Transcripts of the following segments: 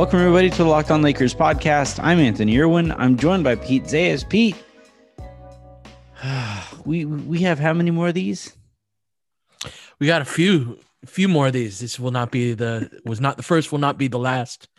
Welcome, everybody, to the Locked On Lakers podcast. I'm Anthony Irwin. I'm joined by Pete Zayas. Pete, we we have how many more of these? We got a few, few more of these. This will not be the was not the first, will not be the last.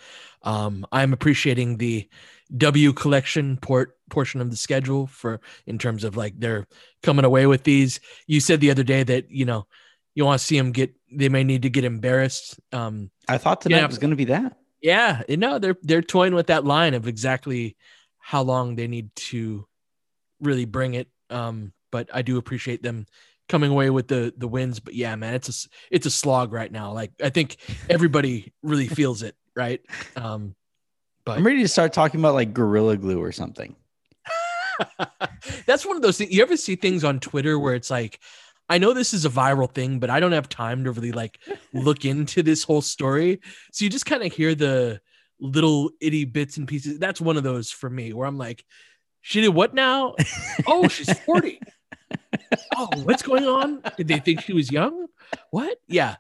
Um, I'm appreciating the W collection port portion of the schedule for in terms of like they're coming away with these. You said the other day that you know you want to see them get they may need to get embarrassed. Um, I thought tonight yeah, was going to be that. Yeah, you know they're they're toying with that line of exactly how long they need to really bring it. Um, but I do appreciate them coming away with the the wins. But yeah, man, it's a it's a slog right now. Like I think everybody really feels it, right? Um, but I'm ready to start talking about like gorilla glue or something. That's one of those things. You ever see things on Twitter where it's like, I know this is a viral thing, but I don't have time to really like look into this whole story. So you just kind of hear the little itty bits and pieces. That's one of those for me where I'm like, she did what now? oh, she's 40. oh, what's going on? Did they think she was young? What? Yeah.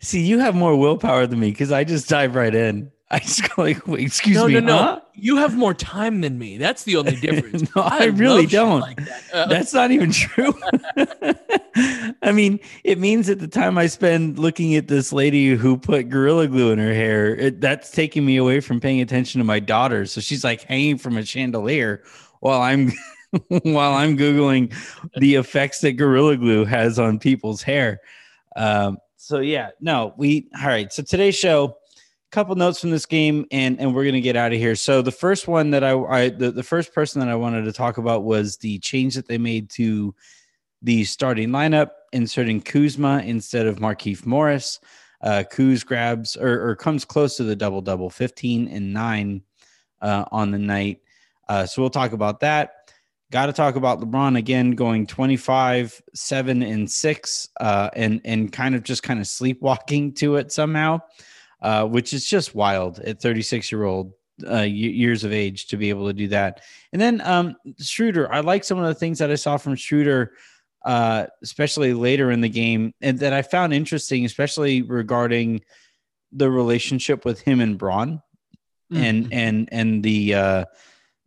See, you have more willpower than me because I just dive right in. I just go like, Wait, excuse no, me. No, no, huh? You have more time than me. That's the only difference. no, I, I really don't. Like that. uh, That's not even true. I mean, it means that the time I spend looking at this lady who put gorilla glue in her hair, it, that's taking me away from paying attention to my daughter. So she's like hanging from a chandelier while I'm while I'm googling the effects that gorilla glue has on people's hair. Um, so yeah, no, we all right. So today's show couple notes from this game and and we're gonna get out of here. So the first one that i, I the, the first person that i wanted to talk about was the change that they made to the starting lineup inserting kuzma instead of markieff morris. Uh kuz grabs or, or comes close to the double double 15 and 9 uh, on the night. Uh, so we'll talk about that. Got to talk about lebron again going 25 7 and 6 uh, and and kind of just kind of sleepwalking to it somehow uh, which is just wild at 36 year old uh, years of age to be able to do that. And then um, Schroeder, I like some of the things that I saw from Schroeder, uh, especially later in the game, and that I found interesting, especially regarding the relationship with him and Bron, mm-hmm. and and and the uh,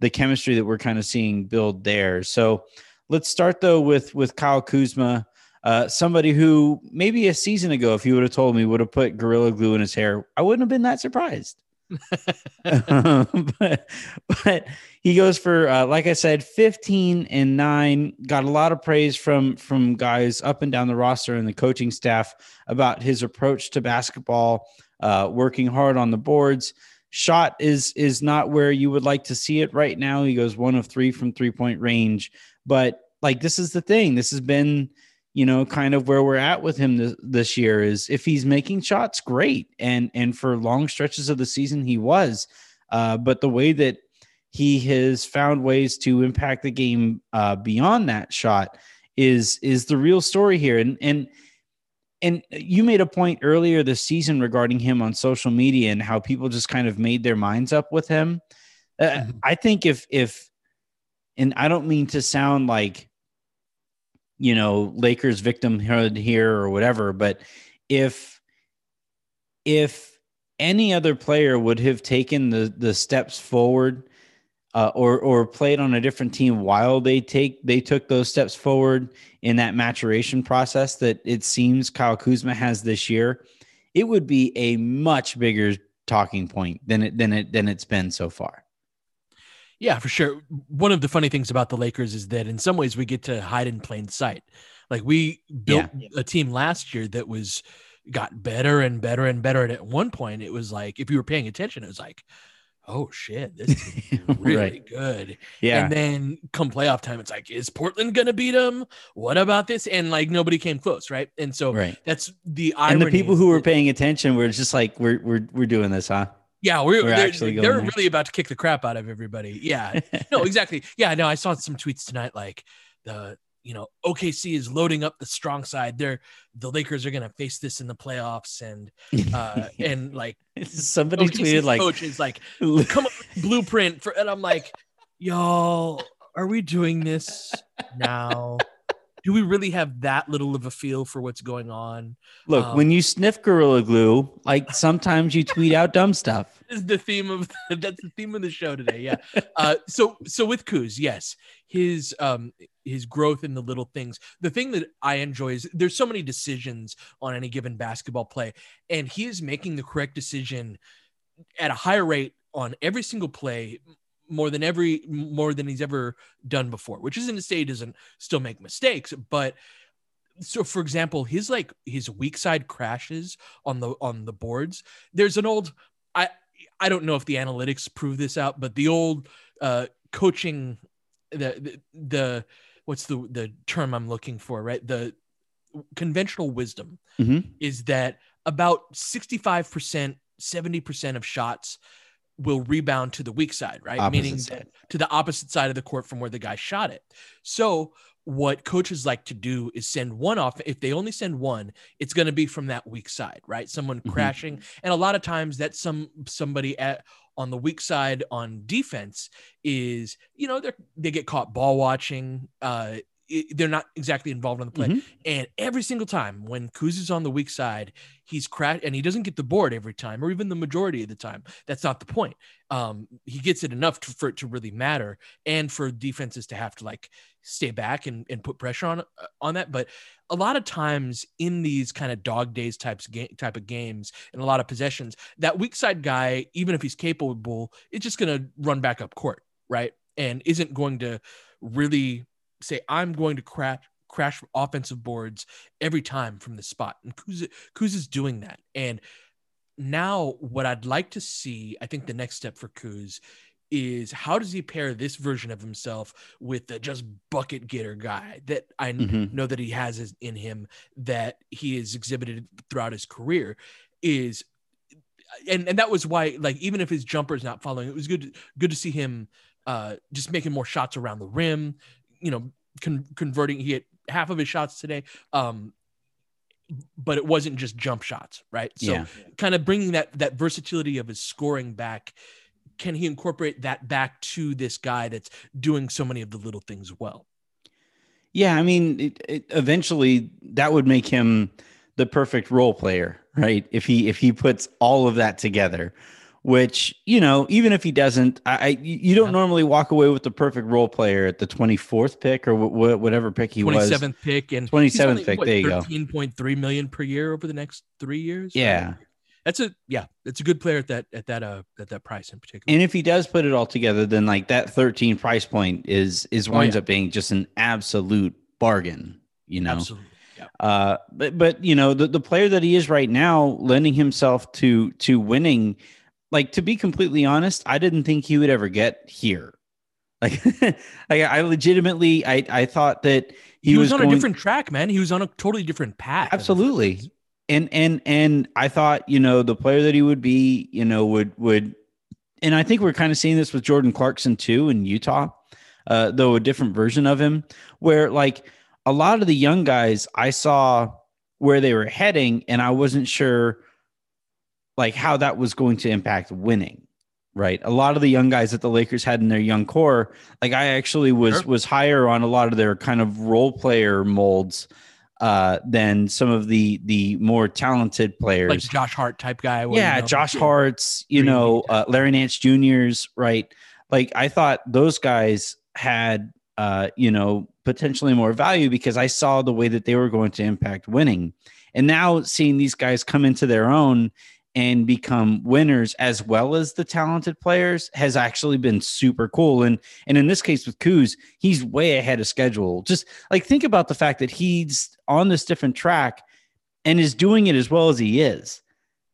the chemistry that we're kind of seeing build there. So let's start though with with Kyle Kuzma. Uh, somebody who maybe a season ago, if you would have told me, would have put gorilla glue in his hair, I wouldn't have been that surprised. but, but he goes for uh, like I said, 15 and nine. Got a lot of praise from from guys up and down the roster and the coaching staff about his approach to basketball, uh, working hard on the boards. Shot is is not where you would like to see it right now. He goes one of three from three point range, but like this is the thing. This has been you know, kind of where we're at with him this, this year is if he's making shots, great. And and for long stretches of the season, he was. Uh, but the way that he has found ways to impact the game uh, beyond that shot is is the real story here. And and and you made a point earlier this season regarding him on social media and how people just kind of made their minds up with him. Uh, mm-hmm. I think if if and I don't mean to sound like you know Lakers victimhood here or whatever. But if if any other player would have taken the the steps forward uh, or or played on a different team while they take they took those steps forward in that maturation process that it seems Kyle Kuzma has this year, it would be a much bigger talking point than it than it than it's been so far. Yeah, for sure. One of the funny things about the Lakers is that in some ways we get to hide in plain sight. Like we built yeah. a team last year that was got better and better and better. And at one point, it was like if you were paying attention, it was like, oh shit, this is really right. good. Yeah. And then come playoff time, it's like, is Portland gonna beat them? What about this? And like nobody came close, right? And so right. that's the irony. And the people who were paying attention were just like, we're we're we're doing this, huh? Yeah, we're, we're they're, actually they're really about to kick the crap out of everybody. Yeah, no, exactly. Yeah, no, I saw some tweets tonight like the you know OKC is loading up the strong side. They're the Lakers are gonna face this in the playoffs, and uh and like somebody OKC's tweeted like coach is like come up blueprint for, and I'm like, y'all, are we doing this now? Do we really have that little of a feel for what's going on? Look, um, when you sniff Gorilla Glue, like sometimes you tweet out dumb stuff. Is the theme of that's the theme of the show today. Yeah. uh, so so with Kuz, yes, his um his growth in the little things. The thing that I enjoy is there's so many decisions on any given basketball play, and he is making the correct decision at a higher rate on every single play more than every more than he's ever done before which isn't to say he doesn't still make mistakes but so for example his like his weak side crashes on the on the boards there's an old i i don't know if the analytics prove this out but the old uh coaching the the, the what's the the term i'm looking for right the conventional wisdom mm-hmm. is that about 65% 70% of shots will rebound to the weak side, right? Opposite Meaning side. to the opposite side of the court from where the guy shot it. So what coaches like to do is send one off. If they only send one, it's going to be from that weak side, right? Someone mm-hmm. crashing, and a lot of times that some somebody at on the weak side on defense is, you know, they they get caught ball watching. Uh, they're not exactly involved on the play. Mm-hmm. And every single time when Kuz is on the weak side, he's cracked and he doesn't get the board every time, or even the majority of the time. That's not the point. Um, he gets it enough to, for it to really matter, and for defenses to have to like stay back and, and put pressure on uh, on that. But a lot of times in these kind of dog days types game, type of games and a lot of possessions, that weak side guy, even if he's capable, is just going to run back up court, right? And isn't going to really say I'm going to crash crash offensive boards every time from the spot. And Kuz, Kuz is doing that. And now what I'd like to see, I think the next step for Kuz is how does he pair this version of himself with the just bucket getter guy that I mm-hmm. know that he has in him that he has exhibited throughout his career is and and that was why like even if his jumper is not following it was good good to see him uh just making more shots around the rim you know, con- converting. He hit half of his shots today. Um, but it wasn't just jump shots, right? So yeah. kind of bringing that that versatility of his scoring back. Can he incorporate that back to this guy that's doing so many of the little things well? Yeah, I mean, it, it, eventually that would make him the perfect role player, right? If he if he puts all of that together, which you know even if he doesn't i, I you don't yeah. normally walk away with the perfect role player at the 24th pick or whatever pick he 27th was 27th pick and 27th only, pick what, there you go. 13.3 million per year over the next three years yeah that's a yeah it's a good player at that at that uh at that price in particular and if he does put it all together then like that 13 price point is is winds oh, yeah. up being just an absolute bargain you know absolutely uh, but but you know the, the player that he is right now, lending himself to to winning like to be completely honest, I didn't think he would ever get here. Like, I, I legitimately, I, I thought that he, he was, was, on going, a different track, man. He was on a totally different path. Absolutely. And, and, and I thought, you know, the player that he would be, you know, would, would, and I think we're kind of seeing this with Jordan Clarkson too in Utah, uh, though a different version of him, where like a lot of the young guys I saw where they were heading, and I wasn't sure like how that was going to impact winning right? A lot of the young guys that the lakers had in their young core like i actually was sure. was higher on a lot of their kind of role player molds uh than some of the the more talented players. Like josh hart type guy yeah you know, josh hart's you know uh, larry nance juniors right? Like i thought those guys had uh you know potentially more value because i saw the way that they were going to impact winning. And now seeing these guys come into their own and become winners as well as the talented players has actually been super cool. And and in this case with Kuz, he's way ahead of schedule. Just like think about the fact that he's on this different track and is doing it as well as he is.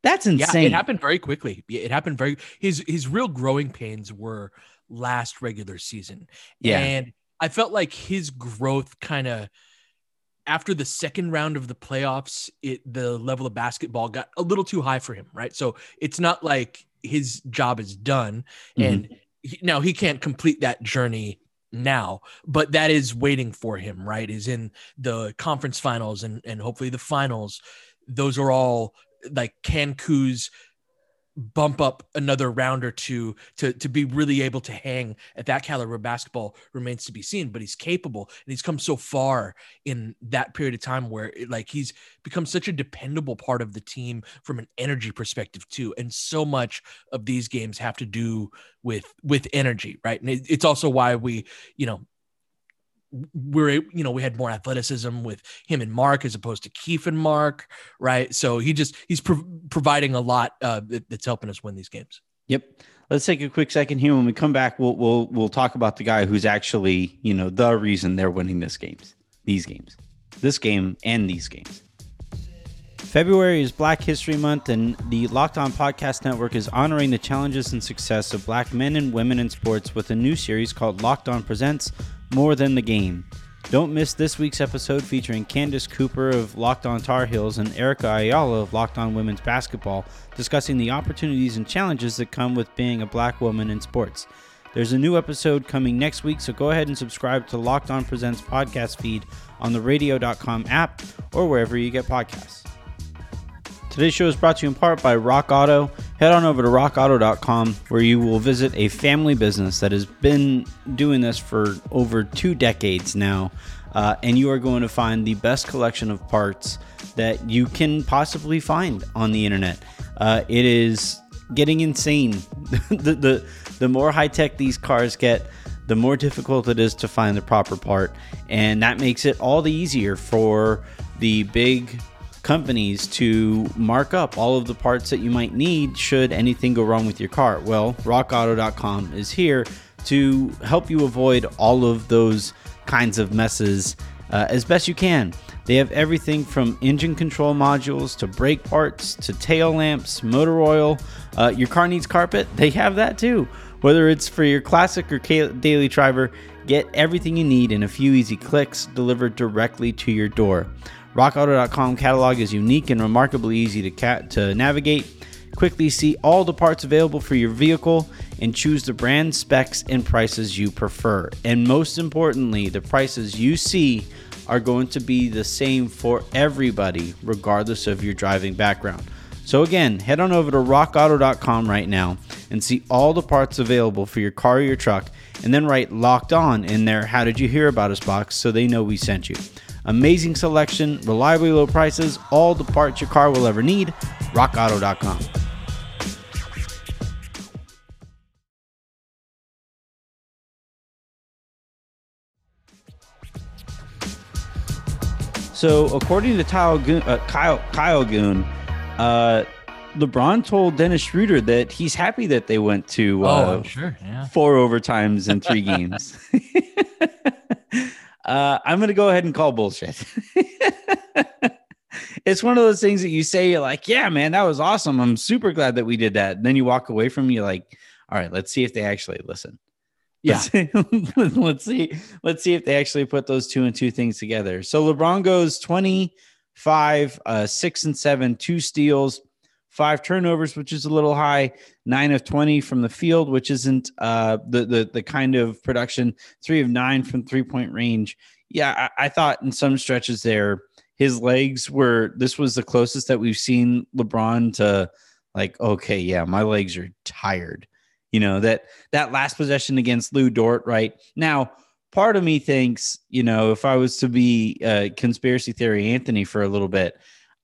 That's insane. Yeah, it happened very quickly. It happened very his his real growing pains were last regular season. Yeah. And I felt like his growth kind of after the second round of the playoffs, it the level of basketball got a little too high for him, right? So it's not like his job is done, mm-hmm. and he, now he can't complete that journey now, but that is waiting for him, right? Is in the conference finals and and hopefully the finals. Those are all like can Kuz bump up another round or two to to be really able to hang at that caliber basketball remains to be seen but he's capable and he's come so far in that period of time where it, like he's become such a dependable part of the team from an energy perspective too. And so much of these games have to do with with energy right? And it, it's also why we you know we're you know we had more athleticism with him and Marc as opposed to Keith and Marc, right? So he just he's pro- providing a lot uh, that's helping us win these games. Yep. Let's take a quick second here. When we come back, we'll we'll we'll talk about the guy who's actually you know the reason they're winning this games, these games, this game and these games. February is Black History Month, and the Locked On Podcast Network is honoring the challenges and success of black men and women in sports with a new series called Locked On Presents more than the game. Don't miss this week's episode featuring Candace Cooper of Locked On Tar Heels and Erica Ayala of Locked On Women's Basketball discussing the opportunities and challenges that come with being a black woman in sports. There's a new episode coming next week, so go ahead and subscribe to Locked On Presents podcast feed on the radio.com app or wherever you get podcasts. Today's show is brought to you in part by Rock Auto. Head on over to rockauto.com where you will visit a family business that has been doing this for over two decades now. Uh, and you are going to find the best collection of parts that you can possibly find on the internet. Uh, it is getting insane. the, the, the more high tech these cars get, the more difficult it is to find the proper part. And that makes it all the easier for the big companies to mark up all of the parts that you might need should anything go wrong with your car. Well, rockauto.com is here to help you avoid all of those kinds of messes uh, as best you can. They have everything from engine control modules to brake parts to tail lamps, motor oil. Uh, your car needs carpet, they have that too. Whether it's for your classic or daily driver, get everything you need in a few easy clicks delivered directly to your door. RockAuto.com catalog is unique and remarkably easy to, cat- to navigate. Quickly see all the parts available for your vehicle and choose the brand, specs, and prices you prefer. And most importantly, the prices you see are going to be the same for everybody, regardless of your driving background. So, again, head on over to rockauto.com right now and see all the parts available for your car or your truck, and then write locked on in there. How did you hear about us box so they know we sent you? Amazing selection, reliably low prices, all the parts your car will ever need. RockAuto.com. So, according to Kyle Goon, uh, Kyle, Kyle Goon uh, LeBron told Dennis Schroeder that he's happy that they went to uh, oh, sure. yeah. four overtimes in three games. Uh, I'm going to go ahead and call bullshit. it's one of those things that you say, you're like, yeah, man, that was awesome. I'm super glad that we did that. And then you walk away from you like, all right, let's see if they actually listen. Yeah. Let's, let's see. Let's see if they actually put those two and two things together. So LeBron goes 25, uh, six and seven, two steals, five turnovers, which is a little high, nine of 20 from the field, which isn't uh, the, the, the kind of production, three of nine from three point range. Yeah, I, I thought in some stretches there, his legs were, this was the closest that we've seen LeBron to like, okay, yeah, my legs are tired. You know, that, that last possession against Lu Dort, right? Now, part of me thinks, you know, if I was to be a conspiracy theory Anthony for a little bit,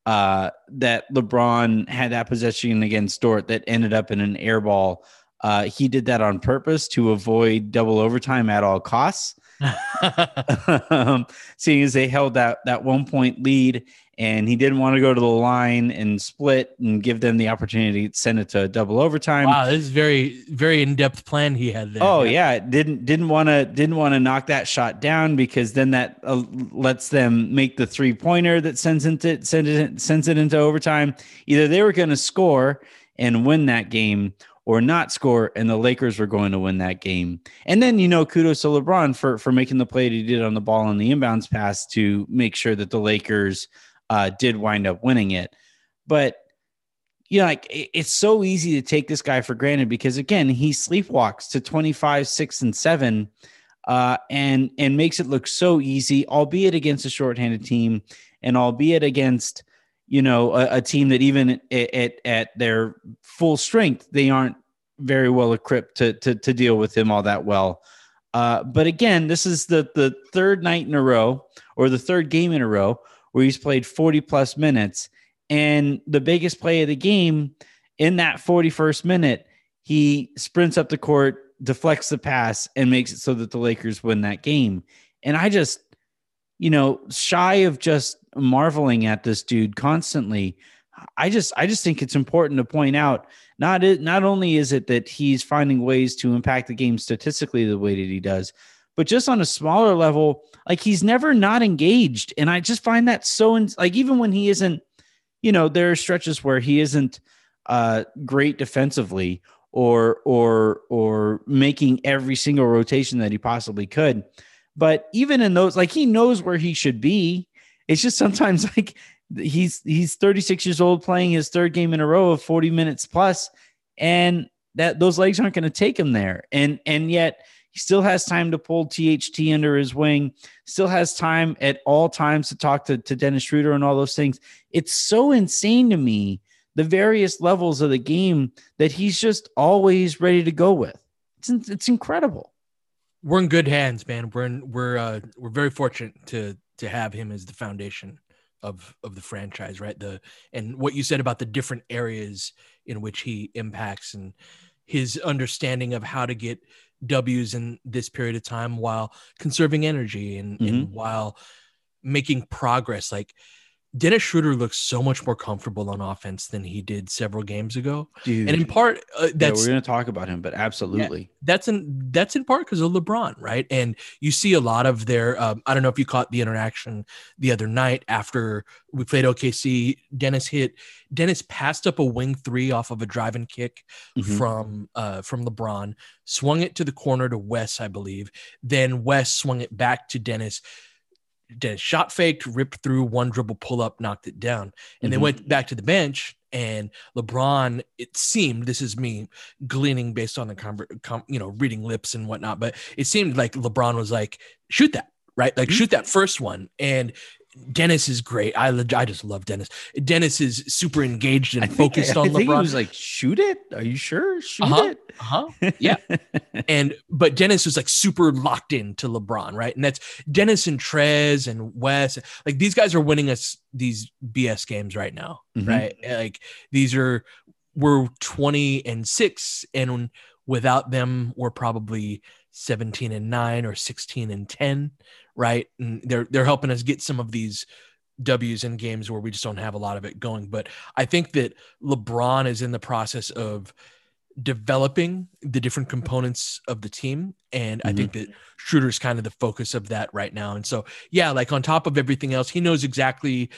uh, that LeBron had that possession against Dort that ended up in an air ball. Uh, he did that on purpose to avoid double overtime at all costs. um, seeing as they held that that one point lead and he didn't want to go to the line and split and give them the opportunity to send it to double overtime. Wow, this is very very in depth plan he had there. Oh yeah, yeah. didn't didn't want to didn't want to knock that shot down because then that uh, lets them make the three pointer that sends it sends it sends it into overtime. Either they were going to score and win that game or not score and the Lakers were going to win that game. And then you know kudos to LeBron for for making the play that he did on the ball on the inbounds pass to make sure that the Lakers uh, did wind up winning it. But you know, like it's so easy to take this guy for granted because again, he sleepwalks to 25, six, and seven, uh, and and makes it look so easy, albeit against a shorthanded team, and albeit against you know, a, a team that even at, at, at their full strength, they aren't very well equipped to to, to deal with him all that well. Uh, but again, this is the the third night in a row, or the third game in a row, where he's played 40 plus minutes. And the biggest play of the game in that 41st minute, he sprints up the court, deflects the pass, and makes it so that the Lakers win that game. And I just, you know, shy of just marveling at this dude constantly, I just I just think it's important to point out not it, not only is it that he's finding ways to impact the game statistically the way that he does, but just on a smaller level, like he's never not engaged, and I just find that so in, like even when he isn't, you know, there are stretches where he isn't uh, great defensively or or or making every single rotation that he possibly could. But even in those, like he knows where he should be. It's just sometimes like he's he's 36 years old playing his third game in a row of 40 minutes plus, and that those legs aren't going to take him there. And and yet he still has time to pull THT under his wing, still has time at all times to talk to, to Dennis Schroeder and all those things. It's so insane to me the various levels of the game that he's just always ready to go with. It's it's incredible. We're in good hands, man. We're in, we're uh, we're very fortunate to to have him as the foundation of of the franchise, right? The and what you said about the different areas in which he impacts and his understanding of how to get W's in this period of time while conserving energy and, mm-hmm. and while making progress. Like Dennis Schroeder looks so much more comfortable on offense than he did several games ago. Dude. And in part, uh, that's yeah, we're going to talk about him, but absolutely, yeah, that's in that's in part because of LeBron, right? And you see a lot of their. Um, I don't know if you caught the interaction the other night after we played OKC. Dennis hit. Dennis passed up a wing three off of a driving kick mm-hmm. from uh, from LeBron, swung it to the corner to Wes, I believe. Then Wes swung it back to Dennis Dennis shot faked, ripped through one dribble pull up, knocked it down. And mm-hmm. they went back to the bench and LeBron, it seemed this is me gleaning based on the conver- com- you know, reading lips and whatnot, but it seemed like LeBron was like, shoot that, right? Like mm-hmm. shoot that first one. And Dennis is great. I I just love Dennis. Dennis is super engaged and focused on I think LeBron. He was like, "Shoot it? Are you sure? Shoot uh-huh, it? Uh-huh. Yeah." and but Dennis was like super locked into LeBron, right? And that's Dennis and Trez and Wes. Like these guys are winning us these BS games right now, mm-hmm. right? Like these are we're twenty and six, and without them, we're probably 17 and 9 or 16 and 10 right? And they're they're helping us get some of these W's in games where we just don't have a lot of it going. But I think that LeBron is in the process of developing the different components of the team. And mm-hmm. I think that Schroeder's kind of the focus of that right now. And so yeah like on top of everything else he knows exactly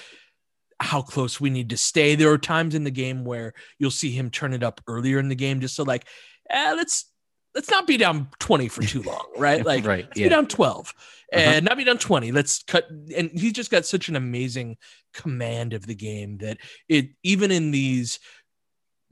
how close we need to stay. There are times in the game where you'll see him turn it up earlier in the game just so like eh, let's let's not be down 20 for too long, right? Like, right, let's yeah. be down 12 uh-huh. and not be down 20. Let's cut. And he's just got such an amazing command of the game that it, even in these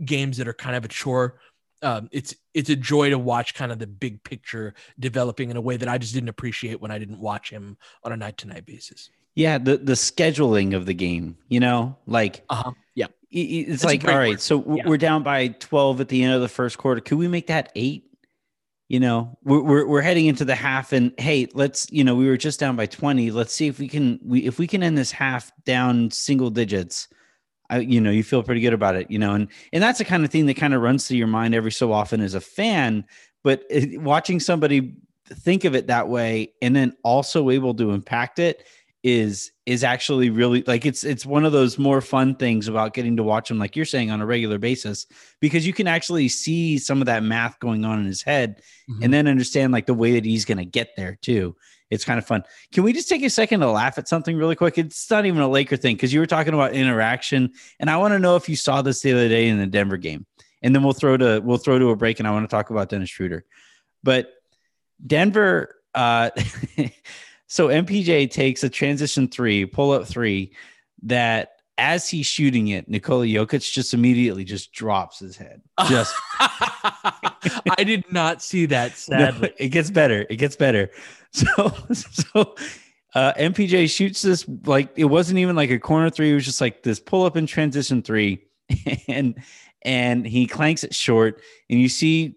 games that are kind of a chore, um, it's it's a joy to watch kind of the big picture developing in a way that I just didn't appreciate when I didn't watch him on a night to night basis. Yeah, the the scheduling of the game, you know, like uh-huh. yeah, it's That's like all right, word. so yeah. we're down by twelve at the end of the first quarter. Could we make that eight? You know we're, we're, we're heading into the half and hey let's you know we were just down by 20 let's see if we can we if we can end this half down single digits I, you know you feel pretty good about it you know and and that's the kind of thing that kind of runs through your mind every so often as a fan. But watching somebody think of it that way and then also able to impact it is is actually really like it's it's one of those more fun things about getting to watch him like you're saying on a regular basis because you can actually see some of that math going on in his head mm-hmm. and then understand like the way that he's going to get there too. It's kind of fun. Can we just take a second to laugh at something really quick? It's not even a laker thing because you were talking about interaction and i want to know if you saw this the other day in the denver game and then we'll throw to we'll throw to a break and i want to talk about dennis schroeder. But denver uh So MPJ takes a transition three, pull up three, that as he's shooting it, Nikola Jokic just immediately just drops his head. Just I did not see that. Sadly, no, it gets better. It gets better. So so uh, MPJ shoots this like it wasn't even like a corner three. It was just like this pull up in transition three, and and he clanks it short. And you see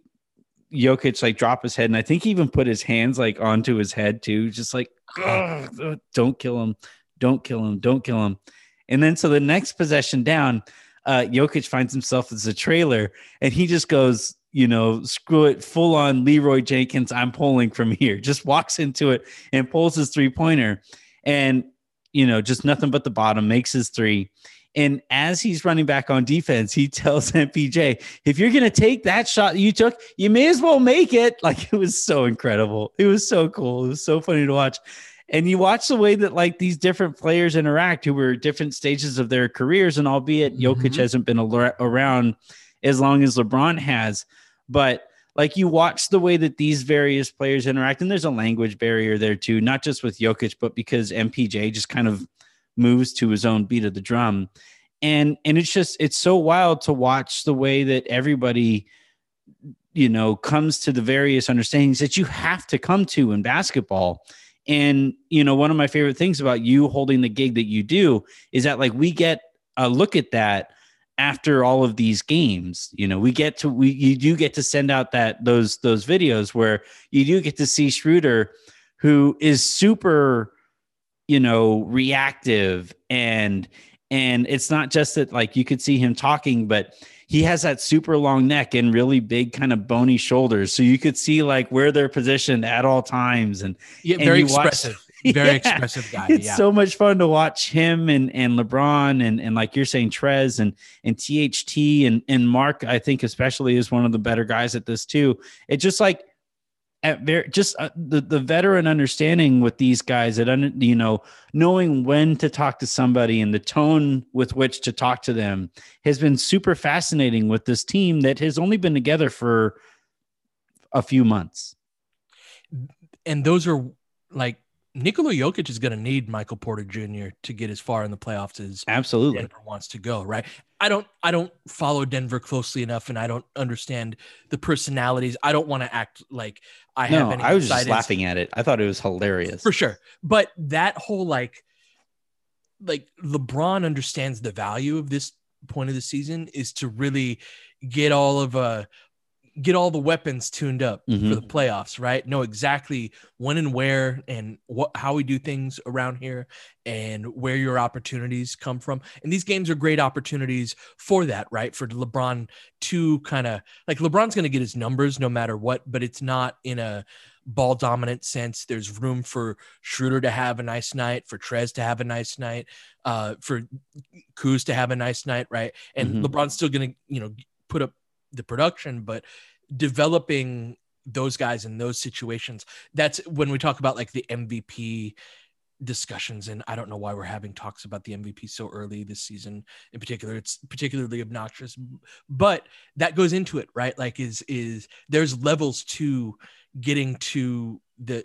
Jokic like drop his head, and I think he even put his hands like onto his head too, just like don't kill him, don't kill him, don't kill him. And then so the next possession down, uh, Jokic finds himself as a trailer, and he just goes you know, screw it, full on Leeroy Jenkins, I'm pulling from here. Just walks into it and pulls his three pointer. And, you know, just nothing but the bottom, makes his three. And as he's running back on defense, he tells MPJ, if you're going to take that shot you took, you may as well make it. Like it was so incredible. It was so cool. It was so funny to watch. And you watch the way that like these different players interact who were different stages of their careers. And albeit Jokic mm-hmm. hasn't been around as long as LeBron has, but like you watch the way that these various players interact, and there's a language barrier there too, not just with Jokic, but because MPJ just kind of moves to his own beat of the drum. And and it's just it's so wild to watch the way that everybody you know comes to the various understandings that you have to come to in basketball. And you know, one of my favorite things about you holding the gig that you do is that like we get a look at that after all of these games you know we get to we you do get to send out that those those videos where you do get to see schroeder who is super you know reactive and and it's not just that like you could see him talking but he has that super long neck and really big kind of bony shoulders so you could see like where they're positioned at all times and yeah and very expressive watch, very yeah. expressive guy. It's yeah. so much fun to watch him and and LeBron and and like you're saying Trez and and THT and and Marc. I think especially is one of the better guys at this too. It just like at very just uh, the the veteran understanding with these guys that under, you know knowing when to talk to somebody and the tone with which to talk to them has been super fascinating with this team that has only been together for a few months. And those are like Nikola Jokic is going to need Michael Porter Jr. to get as far in the playoffs as absolutely Denver wants to go. Right? I don't. I don't follow Denver closely enough, and I don't understand the personalities. I don't want to act like I no, have. Any I was just laughing at it. I thought it was hilarious for sure. But that whole like, like LeBron understands the value of this point of the season is to really get all of uh get all the weapons tuned up mm-hmm. for the playoffs, right? Know exactly when and where and what how we do things around here and where your opportunities come from. And these games are great opportunities for that, right? For LeBron to kind of like LeBron's going to get his numbers no matter what, but it's not in a ball dominant sense. There's room for Schroeder to have a nice night, for Trez to have a nice night, uh, for Kuz to have a nice night, right? And mm-hmm. LeBron's still going to, you know, put up the production, but developing those guys in those situations. That's when we talk about like the MVP discussions and I don't know why we're having talks about the MVP so early this season in particular it's particularly obnoxious but that goes into it right like is is there's levels to getting to the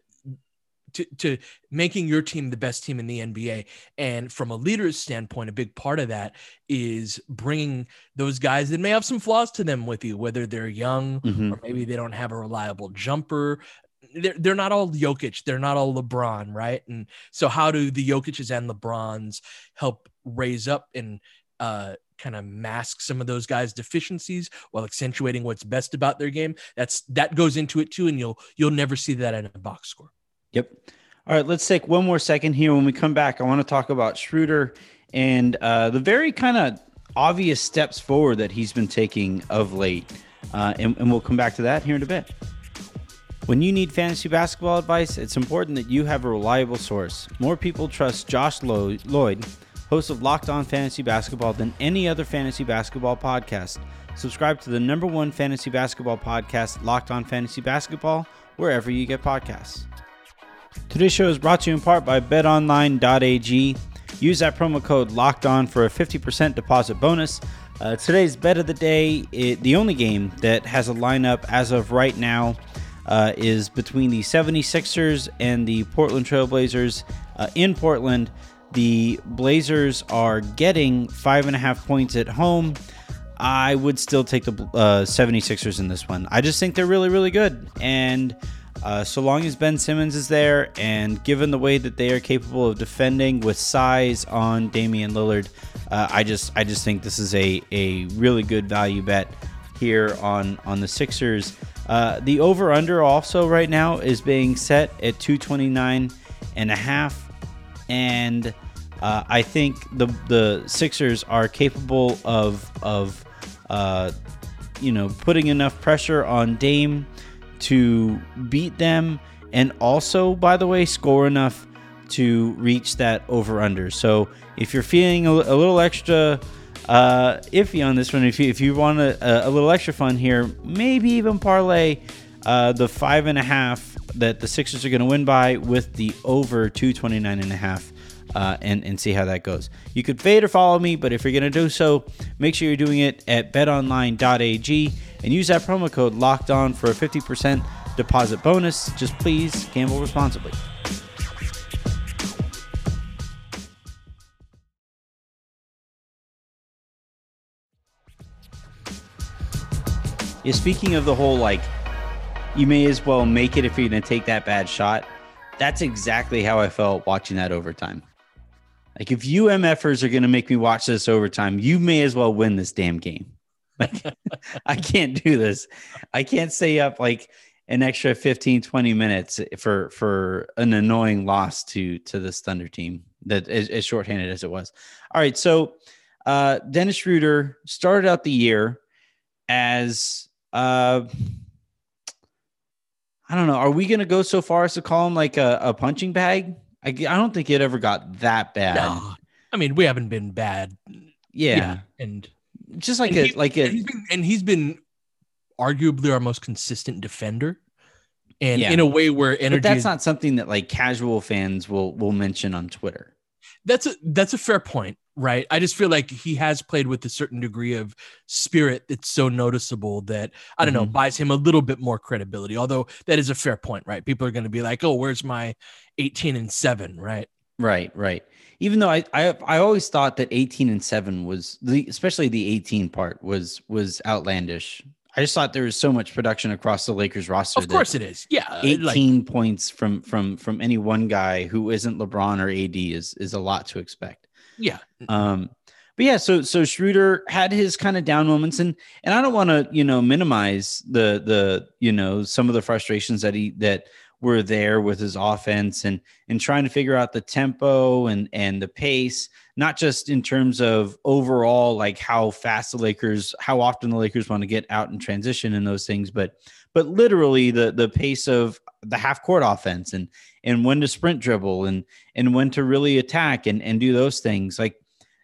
to, to making your team the best team in the NBA. And from a leader's standpoint, a big part of that is bringing those guys that may have some flaws to them with you, whether they're young mm-hmm. or maybe they don't have a reliable jumper. They're, they're not all Jokic, they're not all LeBron, right? And so, how do the Jokic's and LeBrons help raise up and uh, kind of mask some of those guys' deficiencies while accentuating what's best about their game? That's that goes into it too, and you'll you'll never see that in a box score. Yep. All right, let's take one more second here. When we come back, I want to talk about Schroeder and uh, the very kind of obvious steps forward that he's been taking of late. Uh, and, and we'll come back to that here in a bit. When you need fantasy basketball advice, it's important that you have a reliable source. More people trust Josh Lloyd, host of Locked On Fantasy Basketball, than any other fantasy basketball podcast. Subscribe to the number one fantasy basketball podcast, Locked On Fantasy Basketball, wherever you get podcasts. Today's show is brought to you in part by betonline.ag. Use that promo code locked on for a 50% deposit bonus. Uh, today's bet of the day, it, the only game that has a lineup as of right now, uh, is between the 76ers and the Portland Trailblazers uh, in Portland. The Blazers are getting five and a half points at home. I would still take the uh, 76ers in this one. I just think they're really, really good. And Uh, so long as Ben Simmons is there, and given the way that they are capable of defending with size on Damian Lillard, uh, I just I just think this is a, a really good value bet here on on the Sixers. Uh, the over under also right now is being set at 229 and a half, and uh, I think the the Sixers are capable of of uh, you know putting enough pressure on Dame to beat them, and also by the way score enough to reach that over under. So if you're feeling a, a little extra uh, iffy on this one, if you if you want a, a little extra fun here, maybe even parlay uh, the five and a half that the Sixers are going to win by with the over 229 and a half uh, and, and see how that goes. You could fade or follow me, but if you're going to do so, make sure you're doing it at betonline.ag and use that promo code locked on for a 50% deposit bonus. Just please gamble responsibly. Yeah, speaking of the whole like, you may as well make it if you're going to take that bad shot. That's exactly how I felt watching that overtime. Like if you MFers are going to make me watch this overtime, you may as well win this damn game. Like I can't do this. I can't stay up like an extra 15 20 minutes for for an annoying loss to to this Thunder team that is as shorthanded as it was. All right, so uh Dennis Schroeder started out the year as uh I don't know. Are we going to go so far as to call him like a, a punching bag? I, I don't think it ever got that bad. No. I mean, we haven't been bad. Yeah. yeah. And just like and a, he, like a, and he's, been, and he's been arguably our most consistent defender. And yeah. in a way where energy, but that's not something that like casual fans will, will mention on Twitter. That's a, that's a fair point right? I just feel like he has played with a certain degree of spirit that's so noticeable that I don't mm-hmm. know buys him a little bit more credibility. Although that is a fair point, right? People are going to be like, "Oh, where's my 18 and 7?" right? Right, right. Even though I, I I always thought that 18 and 7 was the especially the 18 part was was outlandish. I just thought there was so much production across the Lakers roster. Of course, it is. Yeah, 18 like, points from from from any one guy who isn't LeBron or AD is is a lot to expect. Yeah. Um, but yeah, so so Schroeder had his kind of down moments, and and I don't want to you know minimize the the you know some of the frustrations that he that were there with his offense and and trying to figure out the tempo and and the pace, not just in terms of overall like how fast the Lakers, how often the Lakers want to get out and transition and those things, but but literally the the pace of the half court offense and and when to sprint dribble and and when to really attack and and do those things like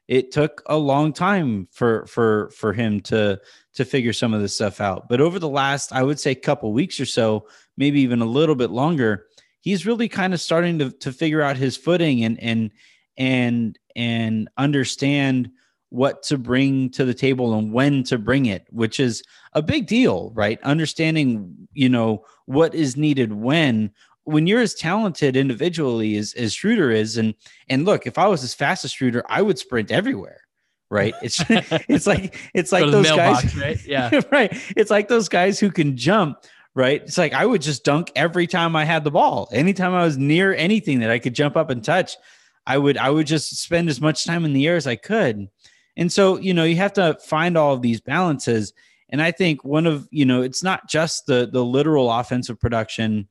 it took a long time for for for him to to figure some of this stuff out but over the last i would say couple weeks or so maybe even a little bit longer he's really kind of starting to to figure out his footing and and and and understand what to bring to the table and when to bring it, which is a big deal, right? Understanding, you know, what is needed when when you're as talented individually as, as Schroeder is, and and look, if I was as fast as Schroeder, I would sprint everywhere. Right. It's it's like it's like those guys, right? Yeah. right. It's like those guys who can jump, right? It's like I would just dunk every time I had the ball. Anytime I was near anything that I could jump up and touch, I would I would just spend as much time in the air as I could. And so, you know, you have to find all of these balances. And I think one of, you know, it's not just the the literal offensive production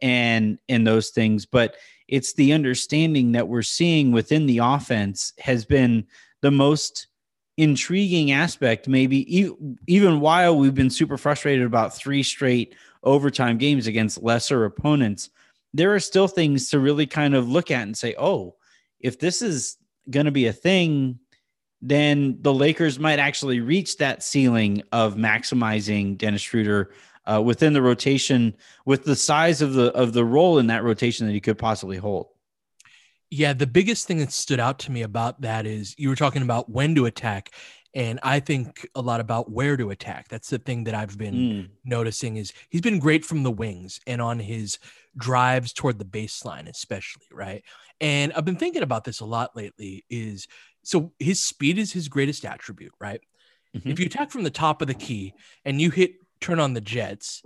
and and those things, but it's the understanding that we're seeing within the offense has been the most intriguing aspect maybe even while we've been super frustrated about three straight overtime games against lesser opponents there are still things to really kind of look at and say oh if this is going to be a thing then the Lakers might actually reach that ceiling of maximizing Dennis Schroeder uh, within the rotation with the size of the of the role in that rotation that he could possibly hold. Yeah, the biggest thing that stood out to me about that is you were talking about when to attack and I think a lot about where to attack. That's the thing that I've been mm. noticing is he's been great from the wings and on his drives toward the baseline especially, right? And I've been thinking about this a lot lately is so his speed is his greatest attribute, right? Mm-hmm. If you attack from the top of the key and you hit turn on the jets,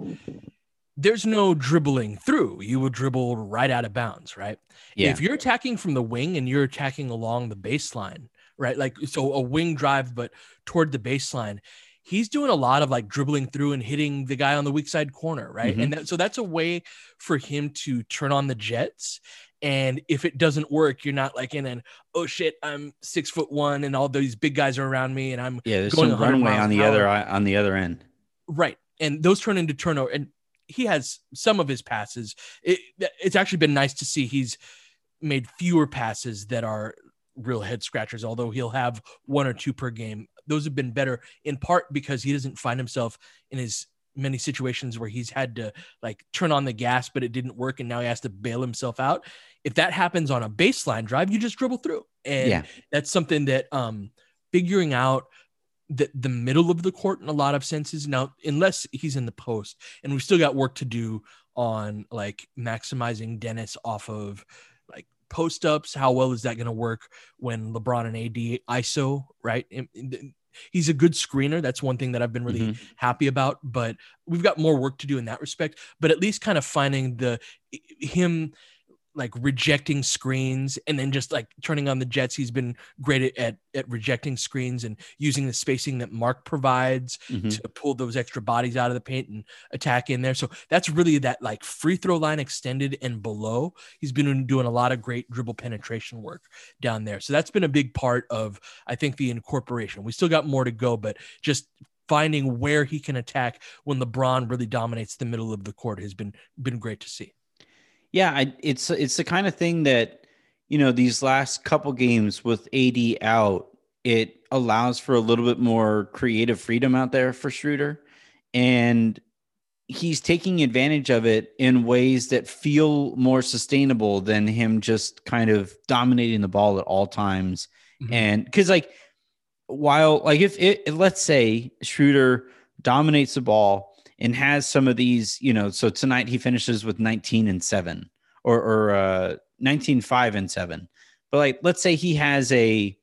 there's no dribbling through. You will dribble right out of bounds, right? Yeah. If you're attacking from the wing and you're attacking along the baseline, right? Like so a wing drive, but toward the baseline, he's doing a lot of like dribbling through and hitting the guy on the weak side corner, right? Mm-hmm. And that, so that's a way for him to turn on the jets. And if it doesn't work, you're not like in an oh shit, I'm six foot one and all these big guys are around me and I'm yeah. There's going some runway on the other on the other end, right? And those turn into turnover. And he has some of his passes. It, it's actually been nice to see he's made fewer passes that are real head scratchers, although he'll have one or two per game. Those have been better in part because he doesn't find himself in his many situations where he's had to like turn on the gas, but it didn't work. And now he has to bail himself out. If that happens on a baseline drive, you just dribble through. And yeah. that's something that um, figuring out the, the middle of the court in a lot of senses. Now, unless he's in the post, and we've still got work to do on like maximizing Dennis off of like post ups. How well is that going to work when LeBron and AD ISO, right? He's a good screener. That's one thing that I've been really mm-hmm. happy about, but we've got more work to do in that respect. But at least kind of finding the him like rejecting screens and then just like turning on the jets. He's been great at, at rejecting screens and using the spacing that Marc provides mm-hmm. to pull those extra bodies out of the paint and attack in there. So that's really that like free throw line extended and below. He's been doing a lot of great dribble penetration work down there. So that's been a big part of, I think, the incorporation. We still got more to go, but just finding where he can attack when LeBron really dominates the middle of the court has been been great to see. Yeah, I, it's it's the kind of thing that you know these last couple games with AD out, it allows for a little bit more creative freedom out there for Schroeder, and he's taking advantage of it in ways that feel more sustainable than him just kind of dominating the ball at all times. Mm-hmm. And because like while like if it let's say Schroeder dominates the ball and has some of these, you know, so tonight he finishes with 19 and 7 or or uh 19 5 and 7. But like let's say he has a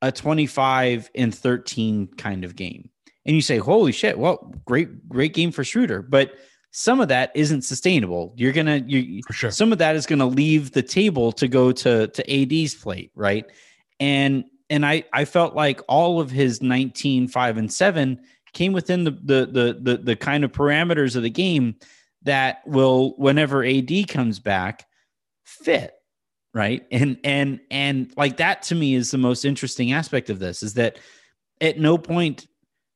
a 25 and 13 kind of game. And you say, "Holy shit, well, great great game for Schroeder." But some of that isn't sustainable. You're gonna you for sure. Some of that is gonna leave the table to go to to AD's plate, right? And and I I felt like all of his 19 5 and 7 came within the, the the the the, kind of parameters of the game that will whenever AD comes back fit right and and and like that to me is the most interesting aspect of this is that at no point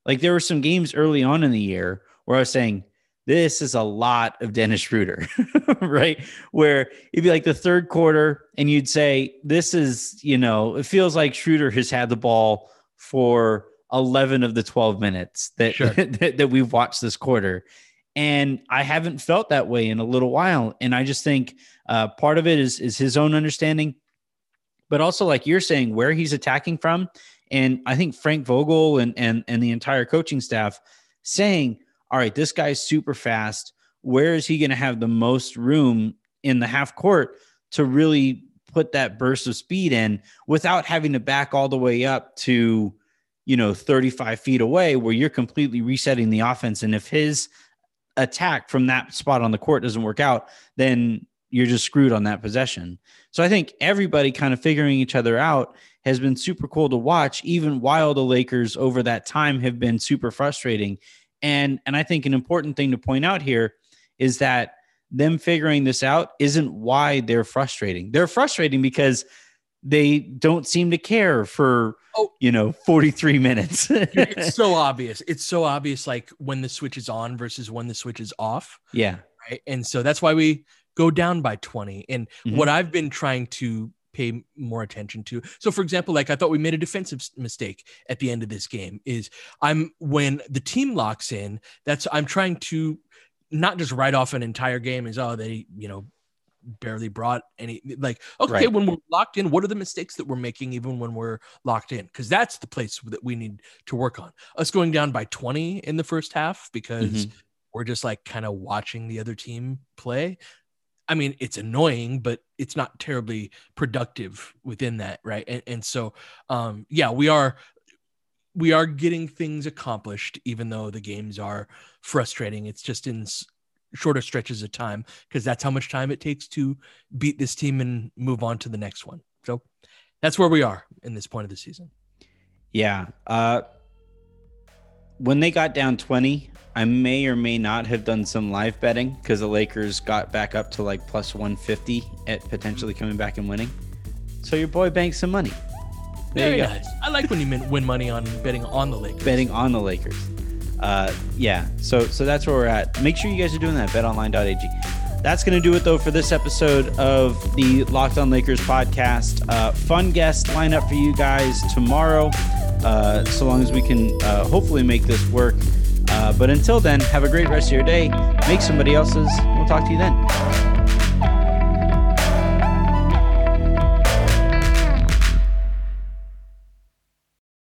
like there were some games early on in the year where I was saying this is a lot of Dennis Schroeder, right? Where it'd be like the third quarter, and you'd say, This is, you know, it feels like Schroeder has had the ball for 11 of the 12 minutes that, sure. that, that we've watched this quarter. And I haven't felt that way in a little while. And I just think uh, part of it is, is his own understanding, but also like you're saying, where he's attacking from. And I think Frank Vogel and, and, and the entire coaching staff saying, all right, this guy's super fast. Where is he going to have the most room in the half court to really put that burst of speed in without having to back all the way up to you know 35 feet away where you're completely resetting the offense. And if his attack from that spot on the court doesn't work out then you're just screwed on that possession. So i think everybody kind of figuring each other out has been super cool to watch. Even while the lakers over that time have been super frustrating. And and i think an important thing to point out here is that them figuring this out isn't why they're frustrating. They're frustrating because they don't seem to care for oh, you know 43 minutes. It's so obvious. It's so obvious like when the switch is on versus when the switch is off. Yeah. Right? And so that's why we go down by 20 and mm-hmm. what i've been trying to pay more attention to so for example like i thought we made a defensive mistake at the end of this game is i'm when the team locks in that's i'm trying to not just write off an entire game as oh they you know barely brought any like okay right. when we're locked in what are the mistakes that we're making even when we're locked in? Because that's the place that we need to work on. Us going down by 20 in the first half because mm-hmm. we're just like kind of watching the other team play. I mean it's annoying but it's not terribly productive within that right? And, and so um yeah we are we are getting things accomplished even though the games are frustrating. It's just in shorter stretches of time because that's how much time it takes to beat this team and move on to the next one. So that's where we are in this point of the season. Yeah. Uh, when they got down 20, I may or may not have done some live betting because the Lakers got back up to like plus 150 at potentially coming back and winning. So your boy banked some money. There Very nice. I like when you win money on betting on the Lakers. Betting on the Lakers. Uh, yeah. So so that's where we're at. Make sure you guys are doing that. BetOnline.ag. That's going to do it, though, for this episode of the Locked On Lakers podcast. Uh, fun guest lineup for you guys tomorrow, uh, so long as we can uh, hopefully make this work. Uh, but until then, have a great rest of your day. Make somebody else's. We'll talk to you then.